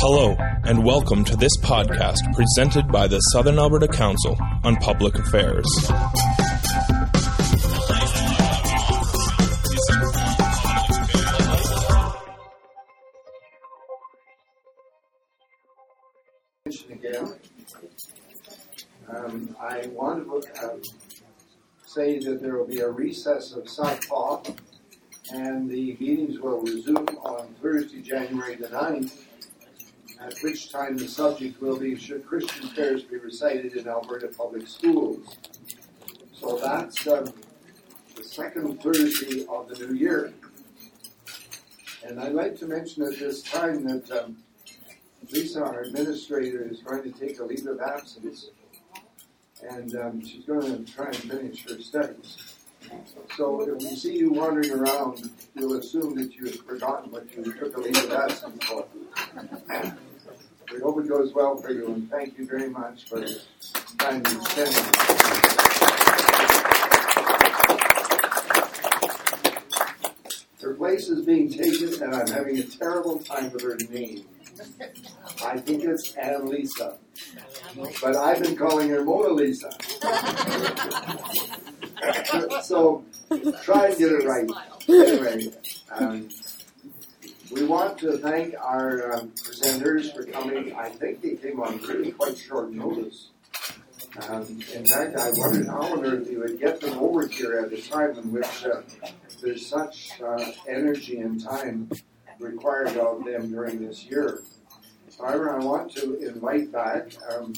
Hello, and welcome to this podcast presented by the Southern Alberta Council on Public Affairs. Um, I want to uh, say that there will be a recess of SACPA, and the meetings will resume on Thursday, January the 9th, at which time the subject will be Should Christian prayers be recited in Alberta public schools? So that's um, the second Thursday of the new year. And I'd like to mention at this time that um, Lisa, our administrator, is going to take a leave of absence, and um, she's going to try and finish her studies. So if we see you wandering around, we'll assume that you've forgotten what you took a leave of absence for. We hope it goes well for you, and thank you very much for the time you spent. Her place is being taken, and I'm having a terrible time with her name. I think it's Annalisa. But I've been calling her Mona Lisa. so try and get it right. Anyway, um, we want to thank our um, presenters for coming. I think they came on really quite short notice. Um, in fact, I wondered how on earth you would get them over here at a time in which uh, there's such uh, energy and time required of them during this year. However, I want to invite back um,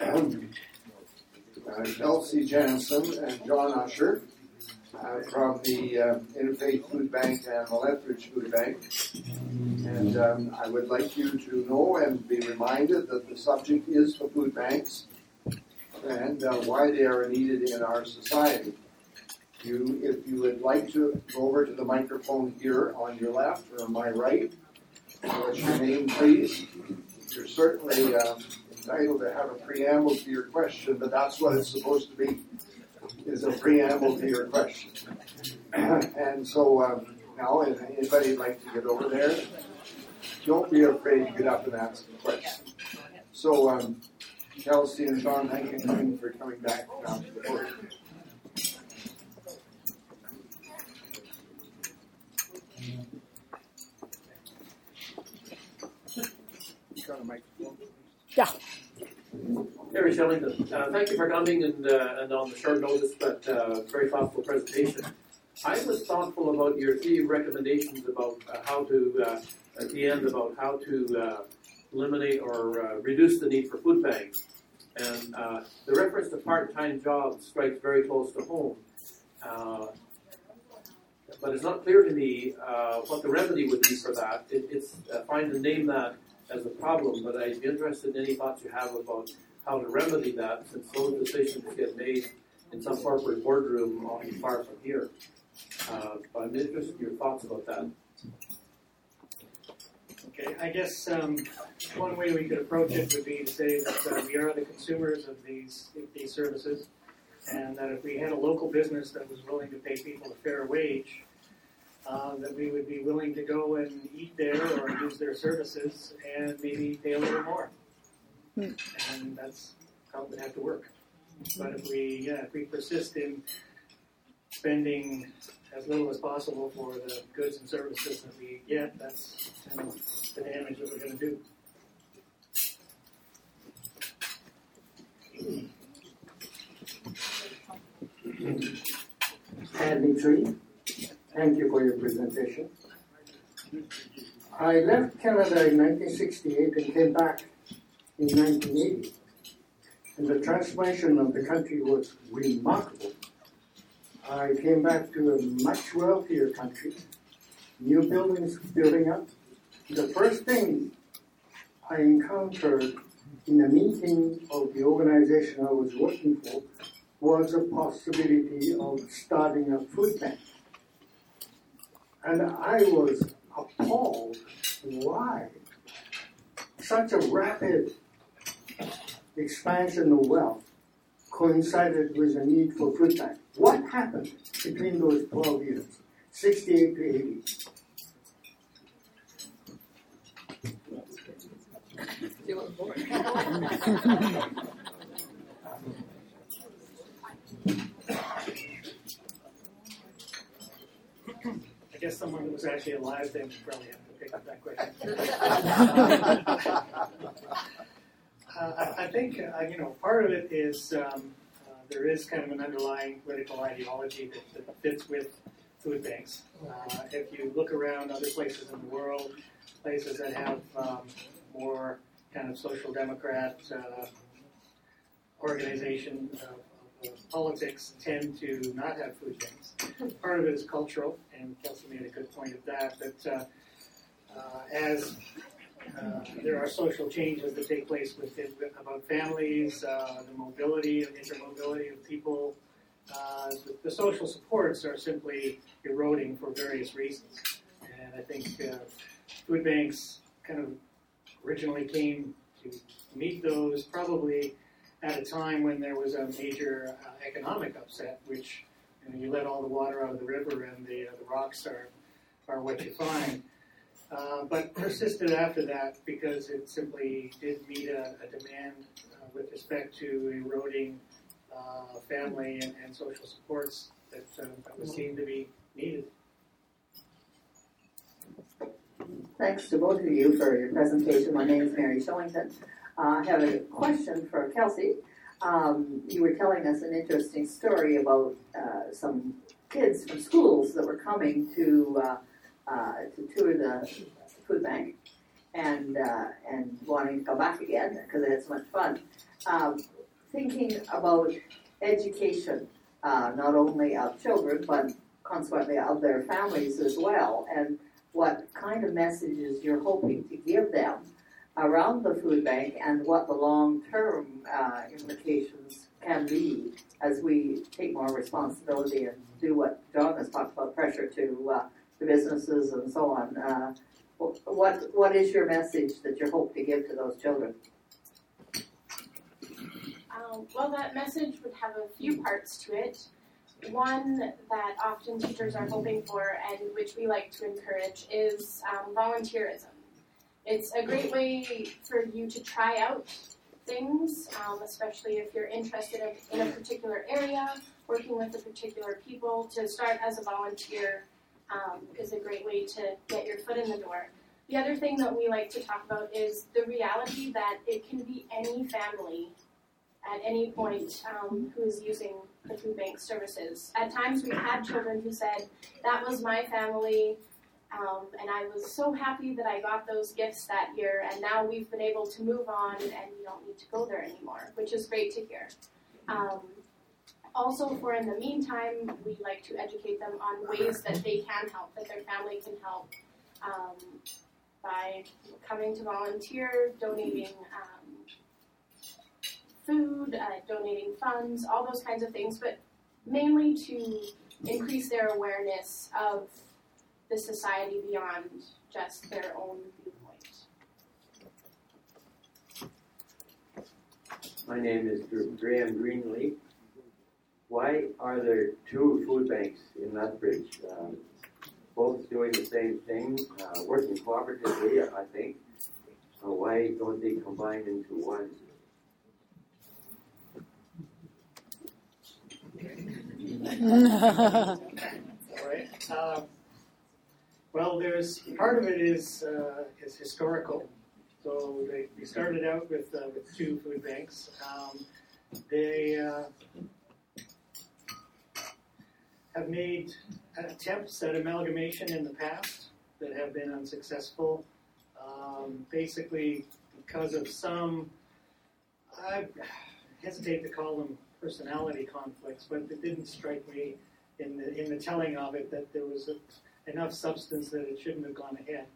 uh, Jansen and John Usher uh, from the uh, Interfaith Food Bank and the Lethbridge Food Bank. And um, I would like you to know and be reminded that the subject is the food banks and uh, why they are needed in our society. You, if you would like to go over to the microphone here on your left or on my right, what's your name, please? You're certainly um, entitled to have a preamble to your question, but that's what it's supposed to be, is a preamble to your question. and so um, now, if anybody would like to get over there, don't be afraid to get up and ask a question. So, um, Kelsey and John, thank you for coming back down to the podium. Got a microphone? Yeah. Terry Shellington, uh, thank you for coming and, uh, and on the short notice, but uh, very thoughtful presentation. I was thoughtful about your three recommendations about uh, how to, uh, at the end, about how to uh, eliminate or reduce the need for food banks. And the reference to part-time jobs strikes very close to home. But it's not clear to me what the remedy would be for that. It, it's fine to name that as a problem, but I'd be interested in any thoughts you have about how to remedy that, since those decisions get made in some corporate boardroom far from here. Uh, but I'm interested in your thoughts about that. Okay, I guess um, one way we could approach it would be to say that uh, we are the consumers of these these services, and that if we had a local business that was willing to pay people a fair wage, uh, that we would be willing to go and eat there or use their services and maybe pay a little more. And that's how it would have to work. But if we yeah, if we persist in spending as little as possible for the goods and services that we get, that's the damage that we're going to do. Andy Tree, thank you for your presentation. I left Canada in 1968 and came back in 1980. And the transformation of the country was remarkable. I came back to a much wealthier country, new buildings building up. The first thing I encountered in a meeting of the organization I was working for was a possibility of starting a food bank. And I was appalled why such a rapid expansion of wealth coincided with the need for food bank. What happened between those 12 years, 68 to 80? support. I guess someone who was actually alive then should probably have to pick up that question. I, I, think uh, you know part of it is um, uh, there is kind of an underlying political ideology that, that fits with food banks. Uh, if you look around other places in the world, places that have um, more kind of social democrat uh, organization politics tend to not have food banks. Part of it is cultural, and Kelsey made a good point of that. That uh, as uh, there are social changes that take place within about families, uh, the mobility and intermobility of people. Uh, the, the, social supports are simply eroding for various reasons, and I think food banks kind of originally came to meet those probably at a time when there was a major uh, economic upset, which you, know, you, let all the water out of the river and the, uh, the rocks are, are what you find. Uh, but persisted after that because it simply did meet a, a demand uh, with respect to eroding uh, family and, and, social supports that, um, that was seen to be needed. Thanks to both of you for your presentation. My name is Mary Shillington. Uh, I have a question for Kelsey. Um, you were telling us an interesting story about some kids from schools that were coming to uh, to tour the food bank and uh, and wanting to go back again because they had so much fun. Um, thinking about education, uh, not only of children but consequently of their families as well, and what kind of messages you're hoping to give them around the food bank and what the long-term uh, implications can be as we take more responsibility and do what John has talked about, pressure to uh, businesses and so on. Uh, what what is your message that you hope to give to those children? Um, well, that message would have a few parts to it. One that often teachers are hoping for and which we like to encourage is um, volunteerism. It's a great way for you to try out things, um, especially if you're interested in, in, a particular area, working with a particular people. To start as a volunteer um, is a great way to get your foot in the door. The other thing that we like to talk about is the reality that it can be any family at any point um, who is using the food bank services. At times, we've had children who said, That was my family. Um, and I was so happy that I got those gifts that year, and now we've been able to move on and we don't need to go there anymore, which is great to hear. Um, also, for in the meantime, we like to educate them on ways that they can help, that their family can help um, by coming to volunteer, donating um, food, uh, donating funds, all those kinds of things, but mainly to increase their awareness of the society beyond just their own viewpoint. My name is Graham Greenleaf. Why are there two food banks in Lethbridge? Um, both doing the same thing, uh, working cooperatively, I think. Uh, why don't they combine into one? All right. Um, well, there's part of it is uh, is historical. So they, started out with uh, with two food banks. Um, they uh, have made attempts at amalgamation in the past that have been unsuccessful. Um, basically, because of some, I hesitate to call them personality conflicts, but it didn't strike me in the in the telling of it that there was a enough substance that it shouldn't have gone ahead.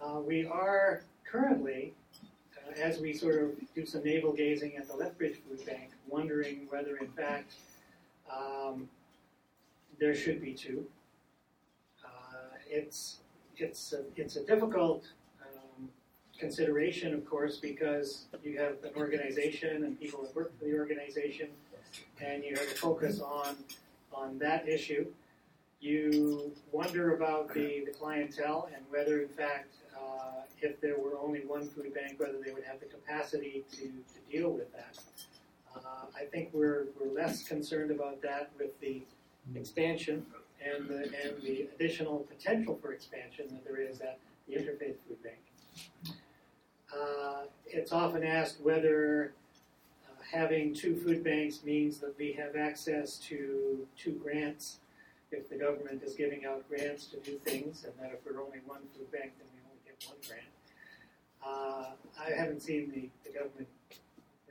Uh, we are currently, uh, as we sort of do some navel gazing at the Lethbridge Food Bank, wondering whether in fact um, there should be two. Uh, it's it's a, it's a difficult um, consideration, of course, because you have an organization and people that work for the organization, and you have to focus on on that issue. you wonder about the, the clientele and whether, in fact, uh, if there were only one food bank, whether they would have the capacity to, to deal with that. Uh, I think we're, we're less concerned about that with the expansion and the, and the additional potential for expansion that there is at the Interfaith Food Bank. Uh, it's often asked whether uh, having two food banks means that we have access to two grants if the government is giving out grants to do things, and that if we're only one food bank, then we only get one grant. Uh, I haven't seen the, the government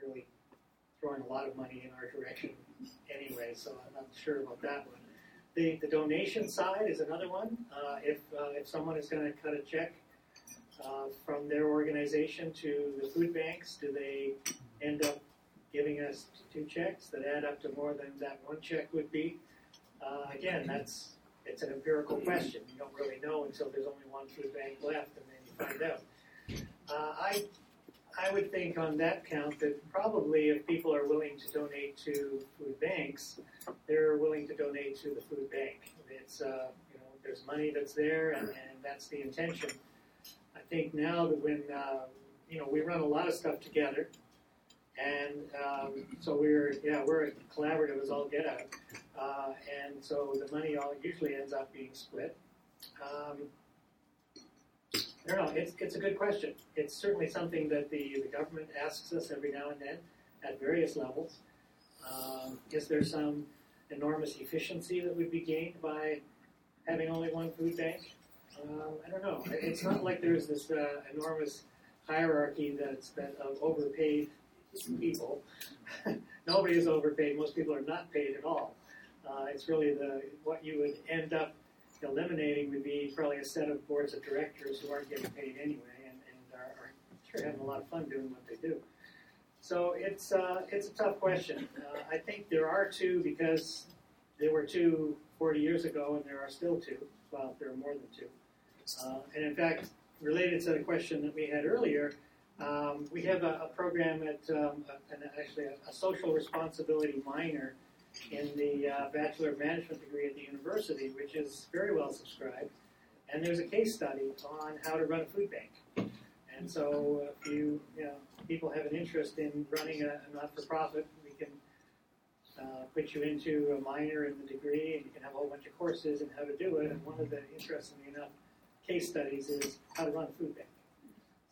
really throwing a lot of money in our direction anyway, so I'm not sure about that one. The, the donation side is another one. Uh, if, uh, if someone is going to cut a check uh, from their organization to the food banks, do they end up giving us two checks that add up to more than that one check would be? Uh, again, that's it's an empirical question. You don't really know until there's only one food bank left, and then you find out. Uh, I I would think on that count that probably if people are willing to donate to food banks, they're willing to donate to the food bank. It's uh, you know there's money that's there, and, and that's the intention. I think now that when uh, you know we run a lot of stuff together, and um, so we're yeah we're a collaborative as all get out, uh, and so the money all usually ends up being split. Um, I don't. It's, it's a good question. It's certainly something that the, the government asks us every now and then at various levels. Um, is there some enormous efficiency that would be gained by having only one food bank? Um, I don't know. It's not like there's this uh, enormous hierarchy that's that of overpaid people. Nobody is overpaid. Most people are not paid at all. Uh, it's really the what you would end up eliminating would be probably a set of boards of directors who aren't getting paid anyway and, and are, are sure having a lot of fun doing what they do. So it's uh, it's a tough question. Uh, I think there are two because there were two 40 years ago, and there are still two. Well, there are more than two. Uh, and in fact, related to the question that we had earlier, um, we have a, a program at um, an, actually a, a social responsibility minor in the uh, Bachelor of Management degree at the university, which is very well subscribed. And there's a case study on how to run a food bank. And so, if you, you know, people have an interest in running a, a not-for-profit, we can uh, put you into a minor in the degree, and you can have a whole bunch of courses on how to do it. And one of the interestingly enough case studies is how to run a food bank.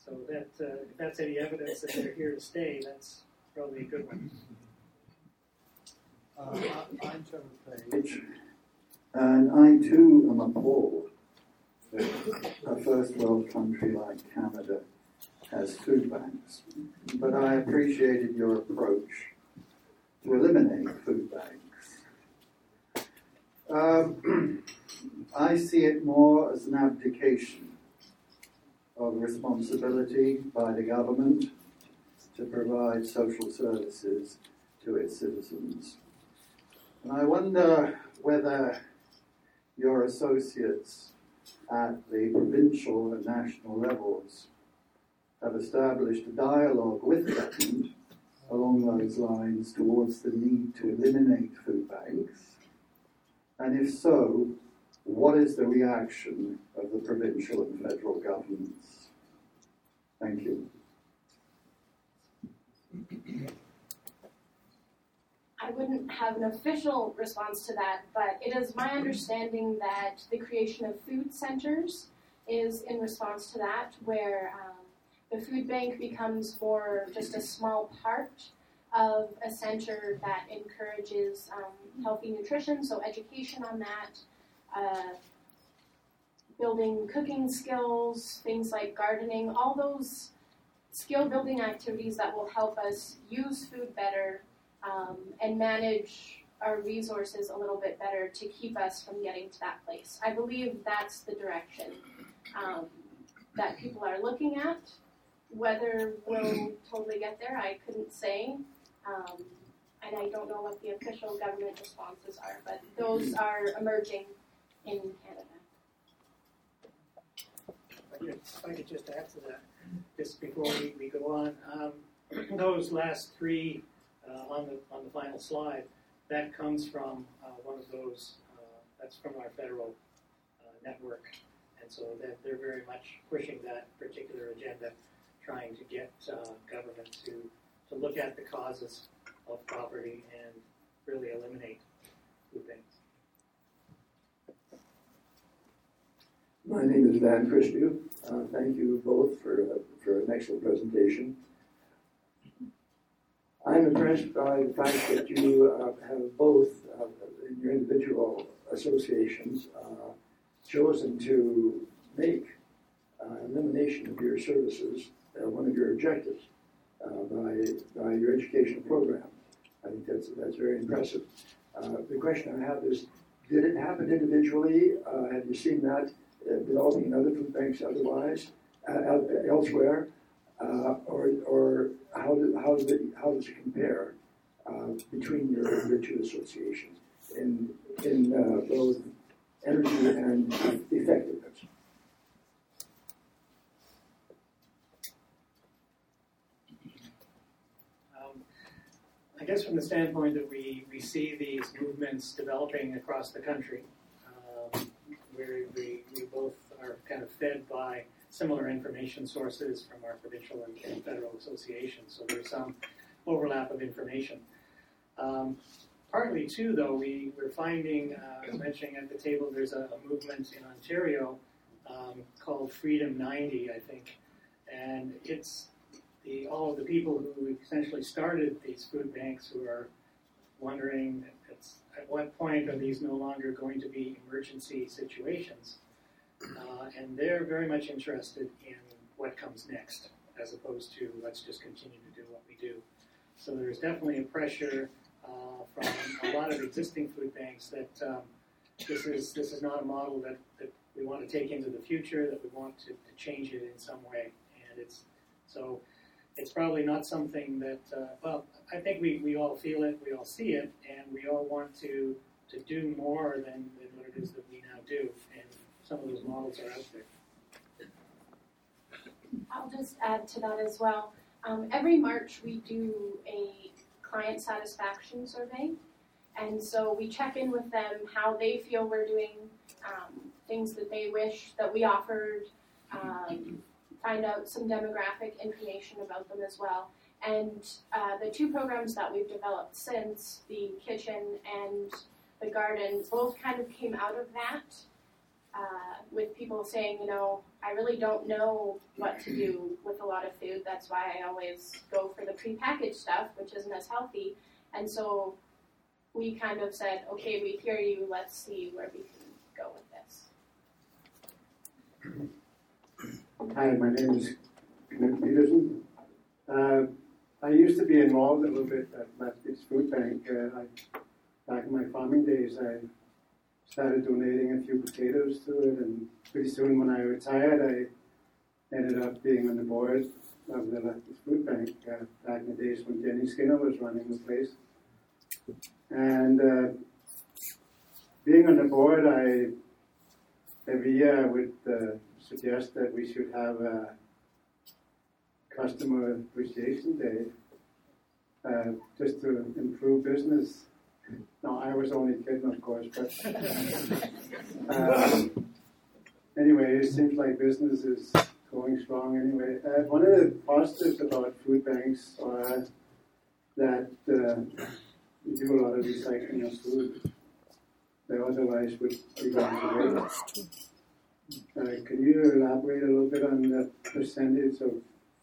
So that uh, if that's any evidence that they're here to stay, that's probably a good one. Uh, Page, and I too am appalled that a first world country like Canada has food banks. But I appreciated your approach to eliminate food banks. Um, I see it more as an abdication of responsibility by the government to provide social services to its citizens. And I wonder whether your associates at the provincial and national levels have established a dialogue with government along those lines towards the need to eliminate food banks? And if so, what is the reaction of the provincial and federal governments? Thank you. I wouldn't have an official response to that, but it is my understanding that the creation of food centers is in response to that, where um, the food bank becomes more just a small part of a center that encourages um, healthy nutrition, so education on that, uh, building cooking skills, things like gardening, all those skill building activities that will help us use food better um, and manage our resources a little bit better to keep us from getting to that place. I believe that's the direction um, that people are looking at. Whether we'll totally get there, I couldn't say. Um, and I don't know what the official government responses are, but those are emerging in Canada. If I could just add to that, just before we, we go on, um, those last three on the on the final slide, that comes from uh, one of those. Uh, that's from our federal uh, network. And so they're, they're very much pushing that particular agenda, trying to get uh, government to, to look at the causes of poverty and really eliminate banks. My name is Van Christiu. Uh, thank you both for, uh, for an excellent presentation. I'm impressed by the fact that you uh, have both, uh, in your individual associations, uh, chosen to make uh, elimination of your services one of your objectives by, by your educational program. I think that's, that's very impressive. the question I have is, did it happen individually? have you seen that developing in other food banks otherwise, uh, elsewhere, uh, or, or how, do, how, does it, how does it compare uh, between your, your two associations in, in both energy and effectiveness? Um, I guess from the standpoint that we, we see these movements developing across the country, um, where we, we both are kind of fed by similar information sources from our provincial and federal associations. So there's some overlap of information. Um, partly, too, though, we, we're finding, uh, I was mentioning at the table, there's a, a movement in Ontario um, called Freedom 90, I think. And it's the, all of the people who essentially started these food banks who are wondering at what point are these no longer going to be emergency situations uh, and they're very much interested in what comes next, as opposed to let's just continue to do what we do. So there's definitely a pressure uh, from a lot of existing food banks that um, this is this is not a model that, that we want to take into the future, that we want to, to change it in some way. And it's so it's probably not something that uh, well I think we, we all feel it, we all see it, and we all want to to do more than, than what it is that we now do. And some of those models are out there. I'll just add to that as well. Um, every March, we do a client satisfaction survey. And so we check in with them how they feel we're doing, um, things that they wish that we offered, um, find out some demographic information about them as well. And uh, the two programs that we've developed since, the kitchen and the garden, both kind of came out of that uh, with people saying, you know, I really don't know what to do with a lot of food. That's why I always go for the prepackaged stuff, which isn't as healthy. And so we kind of said, okay, we hear you. Let's see where we can go with this. Hi, my name is Knut Peterson. Uh, I used to be involved a little bit at Methodist Food Bank. Uh, I, back in my farming days, I started donating a few potatoes to it, and pretty soon when I retired, I ended up being on the board of the Lefty's Food Bank uh, back in the days when Jenny Skinner was running the place. And uh, being on the board, I every year I would uh, suggest that we should have a customer appreciation day uh, just to improve business no, I was only kidding, of course, but uh, anyway, it seems like business is going strong anyway. Uh, one of the positives about food banks are that uh, we do a lot of recycling of food that otherwise would be going to waste. Uh, can you elaborate a little bit on the percentage of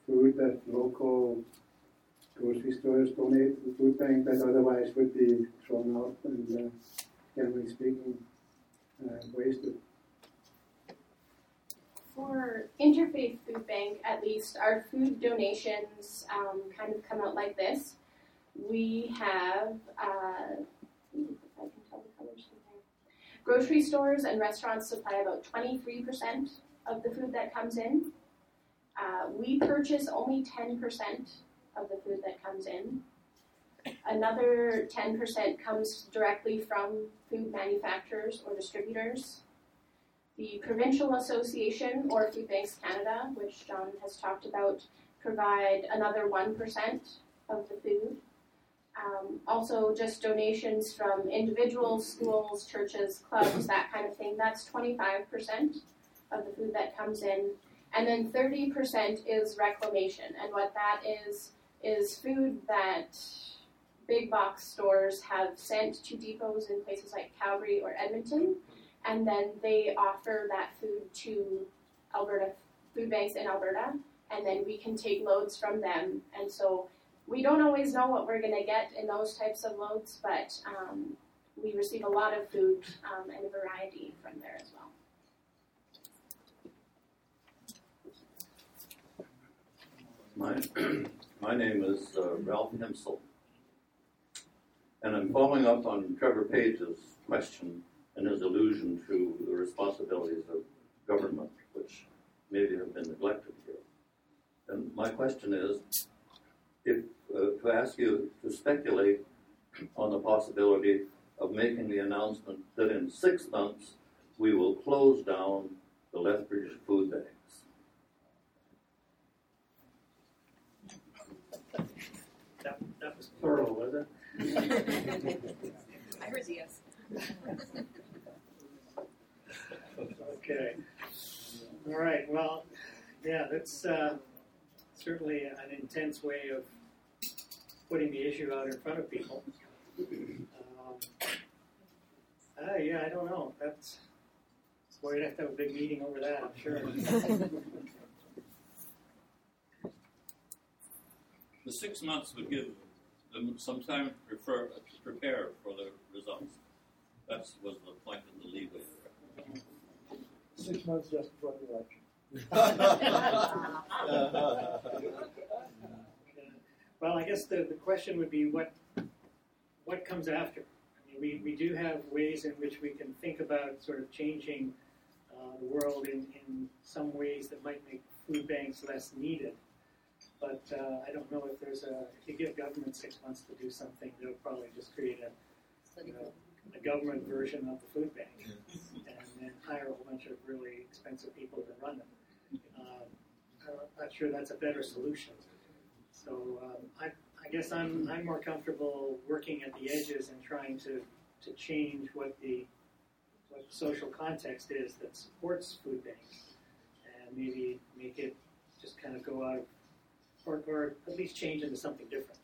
food that local grocery stores donate to the food bank that otherwise would be thrown out and, uh, generally speaking, uh, wasted. For Interfaith Food Bank, at least, our food donations um, kind of come out like this. We have, uh, grocery stores and restaurants supply about 23% of the food that comes in. Uh, we purchase only 10% of the food that comes in. Another 10% comes directly from food manufacturers or distributors. The Provincial Association or Food Banks Canada, which John has talked about, provide another 1% of the food. Um, also, just donations from individuals, schools, churches, clubs, that kind of thing. That's 25% of the food that comes in. And then 30% is reclamation. And what that is, is food that big box stores have sent to depots in places like Calgary or Edmonton. And then they offer that food to Alberta food banks in Alberta. And then we can take loads from them. And so we don't always know what we're going to get in those types of loads, but um, we receive a lot of food um, and a variety from there as well. My, my name is uh, Ralph Hensel, and I'm following up on Trevor Page's question and his allusion to the responsibilities of government, which maybe have been neglected here. And my question is, if uh, to ask you to speculate on the possibility of making the announcement that in six months we will close down the Lethbridge food banks. That, that was plural, was it? I heard yes. Okay. All right. Well, yeah, that's uh, certainly an intense way of putting the issue out in front of people. Um, uh, yeah, I don't know. That's boy, you'd have to have a big meeting over that. I'm sure. The six months would give them some time to, prefer, to prepare for the results. That was the point of the leeway. Six months just before the election. well, I guess the, the question would be what what comes after. I mean, we, we do have ways in which we can think about sort of changing uh, the world in, in some ways that might make food banks less needed. But uh, I don't know if there's a if you give government six months to do something, they'll probably just create a you know, a government version of the food bank and then hire a whole bunch of really expensive people to run them. Um, I'm not sure that's a better solution. So um, I, I guess I'm, I'm more comfortable working at the edges and trying to, to change what the what the social context is that supports food banks and maybe make it just kind of go out of, or, or at least change into something different.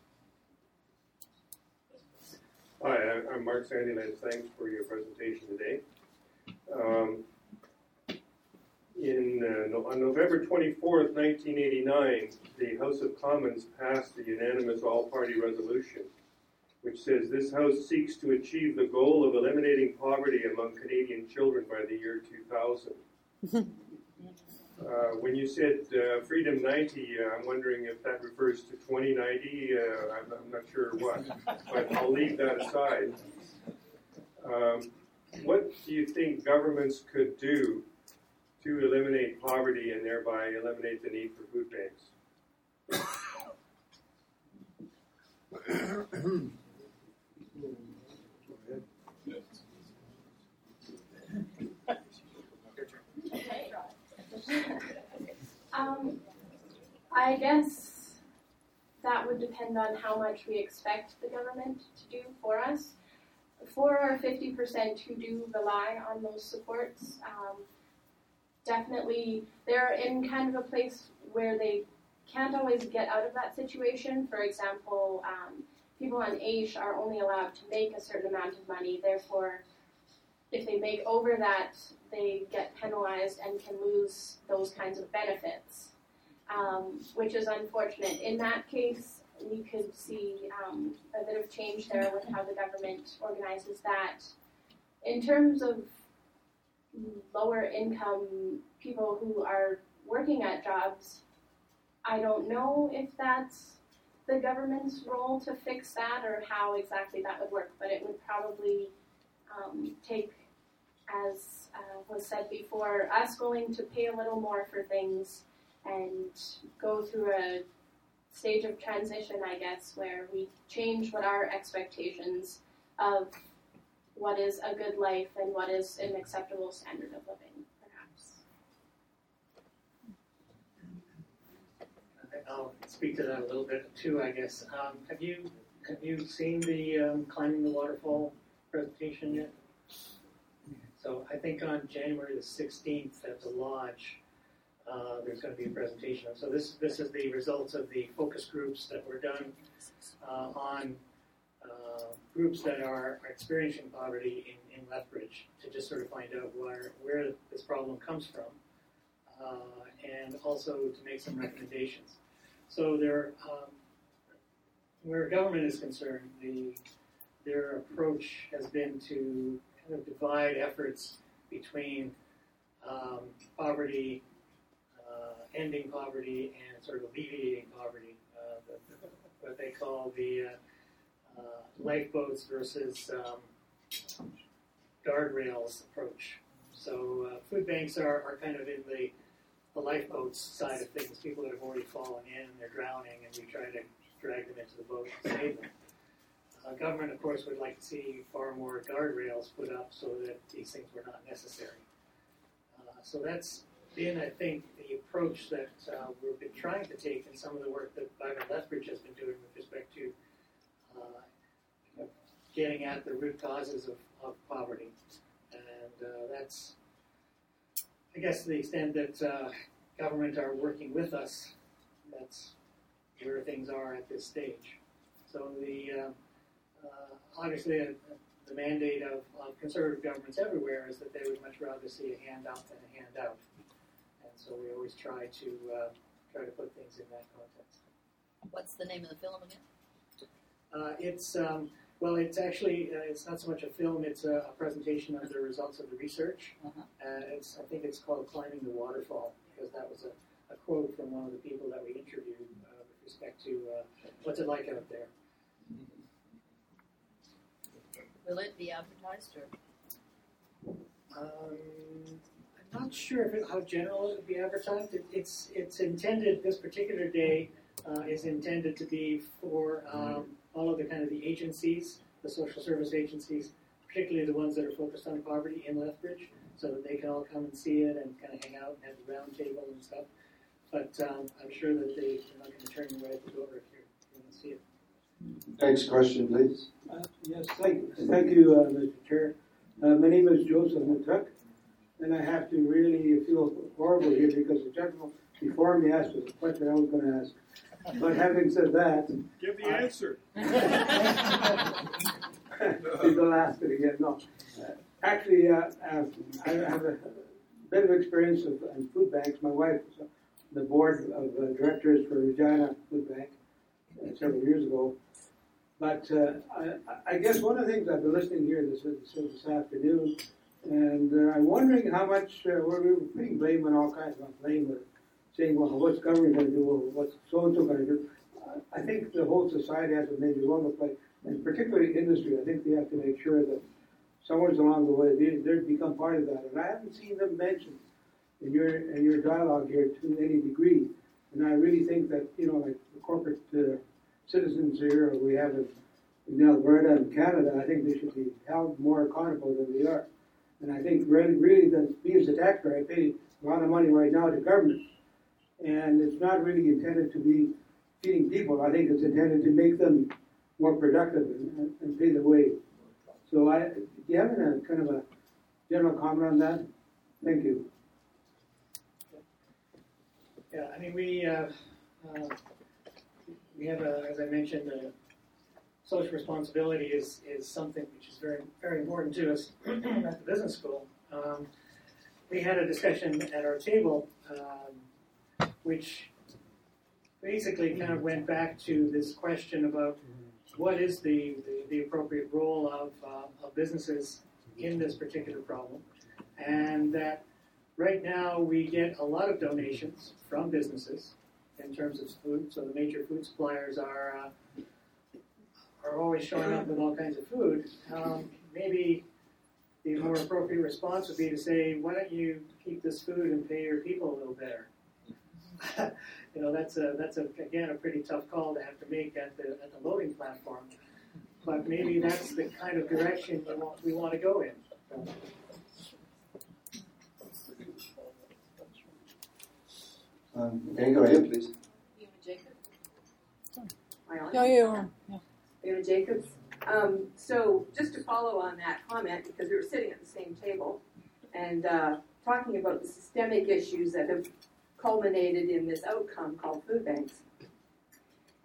Hi, I- I'm Mark Sandilands. Thanks for your presentation today. Um, in uh, no, on November 24th, 1989, the House of Commons passed a unanimous all-party resolution, which says this House seeks to achieve the goal of eliminating poverty among Canadian children by the year 2000. Uh, when you said uh, Freedom 90, uh, I'm wondering if that refers to 2090. Uh, I'm, I'm not sure what, but I'll leave that aside. Um, what do you think governments could do to eliminate poverty and thereby eliminate the need for food banks? Um, I guess that would depend on how much we expect the government to do for us. For our 50% who do rely on those supports, um, definitely they're in kind of a place where they can't always get out of that situation. For example, um, people on AISH are only allowed to make a certain amount of money, therefore, if they make over that, they get penalized and can lose those kinds of benefits, um, which is unfortunate. In that case, we could see um, a bit of change there with how the government organizes that. In terms of lower income people who are working at jobs, I don't know if that's the government's role to fix that or how exactly that would work, but it would probably um, take, as uh, was said before, us going to pay a little more for things and go through a stage of transition, I guess, where we change what our expectations of what is a good life and what is an acceptable standard of living, perhaps. I'll speak to that a little bit too, I guess. Um, have you have you seen the um, climbing the waterfall presentation yet? So I think on January the 16th at the lodge, uh, there's going to be a presentation. So this this is the results of the focus groups that were done uh, on uh, groups that are, are experiencing poverty in, in Lethbridge to just sort of find out where where this problem comes from, uh, and also to make some recommendations. So there, um, where government is concerned, the their approach has been to kind of divide efforts between um, poverty, uh, ending poverty, and sort of alleviating poverty. Uh, the, what they call the uh, uh, lifeboats versus um, guardrails approach. So uh, food banks are, are kind of in the, the lifeboats side of things. People that have already fallen in, they're drowning, and we try to drag them into the boat and save them. Uh, government, of course, would like to see far more guardrails put up so that these things were not necessary. Uh, so that's been, I think, the approach that uh, we've been trying to take in some of the work that Vibrant Lethbridge has been doing with respect to uh, getting at the root causes of, of poverty. And uh, that's, I guess, to the extent that uh, government are working with us, that's where things are at this stage. So the obviously, uh, the mandate of, of, conservative governments everywhere is that they would much rather see a handout than a handout, and so we always try to uh, try to put things in that context. What's the name of the film again? Uh, it's um, well, it's actually uh, it's not so much a film; it's a, a, presentation of the results of the research. Uh-huh. it's I think it's called "Climbing the Waterfall" because that was a, a quote from one of the people that we interviewed with respect to what's it like out there. Will it be advertised or? Um, I'm not sure if it, how general it will be advertised. It, it's it's intended. This particular day uh, is intended to be for um, all of the kind of the agencies, the social service agencies, particularly the ones that are focused on poverty in Lethbridge, so that they can all come and see it and kind of hang out and have a round table and stuff. But um, I'm sure that they, are not going to turn you away at the door if you want to see it. Next question, please. Uh, yes, thank, thank you, uh, Mr. Chair. Uh, my name is Joseph Matuk, and I have to really feel horrible here because the gentleman before me asked the question I was going to ask. But having said that, give the answer. People ask it again. No, uh, actually, uh, uh, I have a bit of experience of, in food banks. My wife is on the board of directors for Regina Food Bank several years ago but uh, I, I, guess one of the things I've been listening here this, this afternoon, and uh, I'm wondering how much uh, we're, putting blame on all kinds of blame, or saying, well, what's government going to do, what's so and so going to do. I think the whole society has a major role to play, and particularly industry. I think they have to make sure that somewhere along the way they, they become part of that. And I haven't seen them mentioned in your in your dialogue here to any degree. And I really think that you know, like the corporate uh, citizens here we have in, in Alberta and Canada, I think they should be held more accountable than they are. And I think really, really that me as a taxpayer, I pay a lot of money right now to government. And it's not really intended to be feeding people. I think it's intended to make them more productive and, and pay the way. So I, do you have a kind of a general comment on that? Thank you. Yeah, I mean, we, uh, uh, we have, a, as I mentioned, a social responsibility is, is something which is very, very important to us at the business school. Um, we had a discussion at our table, um, which basically kind of went back to this question about what is the, the, the appropriate role of, uh, of businesses in this particular problem, and that right now we get a lot of donations from businesses in terms of food. So the major food suppliers are uh, are always showing up with all kinds of food. Um, maybe the more appropriate response would be to say, why don't you keep this food and pay your people a little better? you know, that's a that's a again a pretty tough call to have to make at the at the loading platform. But maybe that's the kind of direction we want, we want to go in. Um, okay, go ahead, please. Am I on? Yeah, you are. Yeah. Joanna Jacobs. Um, so just to follow on that comment, because we were sitting at the same table and uh, talking about the systemic issues that have culminated in this outcome called food banks.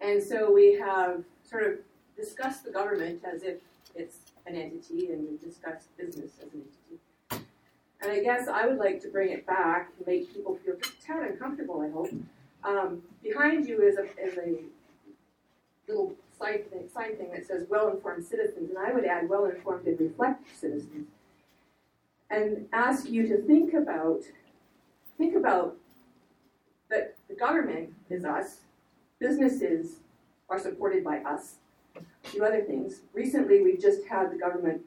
And so we have sort of discussed the government as if it's an entity and we've discussed business as an entity. And I guess I would like to bring it back and make people feel just tad uncomfortable, I hope. Um, behind you is a, is a little side thing, side thing that says well-informed citizens, and I would add well-informed and reflective citizens, and ask you to think about think about that the government is us, businesses are supported by us, a few other things. Recently, we've just had the government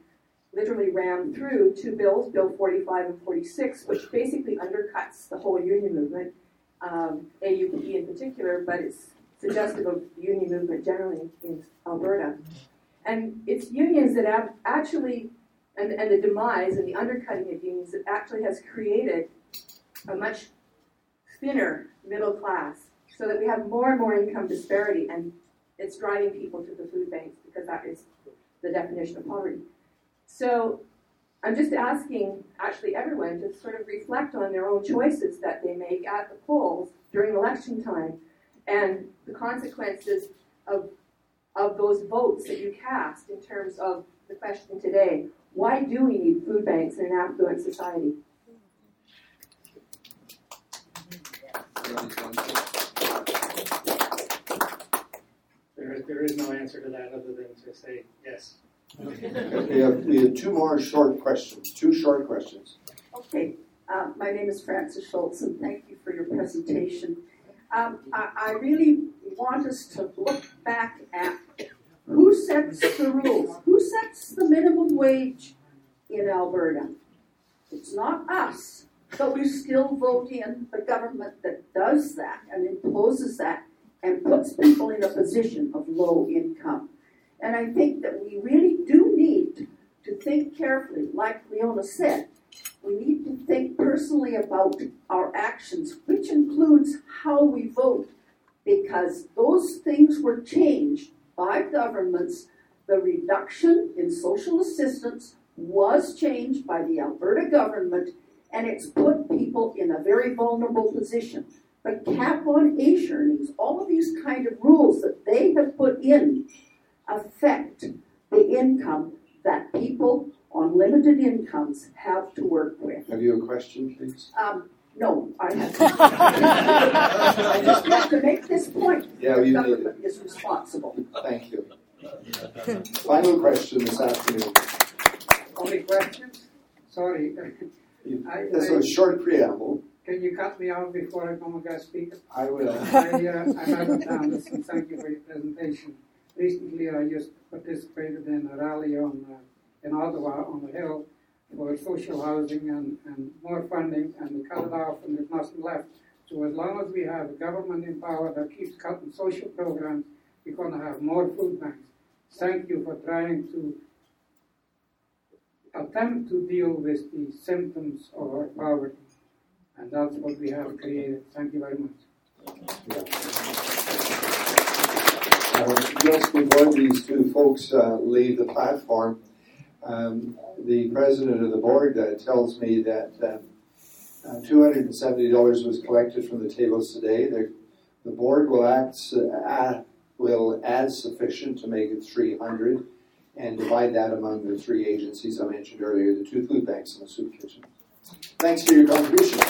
literally ram through two bills, Bill 45 and 46, which basically undercuts the whole union movement, um, in particular, but it's suggestive of the union movement generally in Alberta. And it's unions that have actually, and, and the demise and the undercutting of unions that actually has created a much thinner middle class so that we have more and more income disparity and it's driving people to the food banks because that is the definition of poverty. So I'm just asking actually everyone to sort of reflect on their own choices that they make at the polls during election time and the consequences of, of those votes that you cast in terms of the question today. Why do we need food banks in an affluent society? There is, there is no answer to that other than to say yes. We, have, we have two more short questions. Two short questions. Okay. Uh, my name is Frances Schultz, and thank you for your presentation. Um, I, I, really want us to look back at who sets the rules, who sets the minimum wage in Alberta. It's not us, but we still vote in the government that does that and imposes that and puts people in a position of low income. And I think that we really do need to think carefully, like Leona said. We need to think personally about our actions, which includes how we vote, because those things were changed by governments. The reduction in social assistance was changed by the Alberta government, and it's put people in a very vulnerable position. But cap on age earnings, all of these kind of rules that they have put in affect the income that people on limited incomes have to work with. Have you a question, please? Um, no, I have. I just have to make this point. Yeah, you government is responsible. Thank you. Final question this afternoon. Only questions? Sorry. I, this was a short preamble. Can you cut me out before I come and speak? I will. I, uh, I have it down. Listen, thank you for your presentation. Recently, I just participated in a rally on in Ottawa on the Hill for social housing and, and more funding, and we cut it off, and there's nothing left. So as long as we have a government in power that keeps cutting social programs, we're going to have more food banks. Thank you for trying to attempt to deal with the symptoms of our poverty. And that's what we have created. Thank you very much. Just before these two folks uh, leave the platform, um, the president of the board uh, tells me that uh, uh, $270 was collected from the tables today. The, the board will act uh, will add sufficient to make it 300 and divide that among the three agencies I mentioned earlier, the two food banks and the soup kitchen. Thanks for your contribution.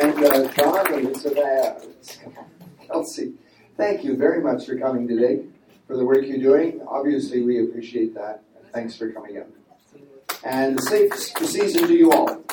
And uh, John and Savannah, Kelsey, thank you very much for coming today, for the work you're doing. Obviously, we appreciate that. Thanks for coming in. And safe season to you all.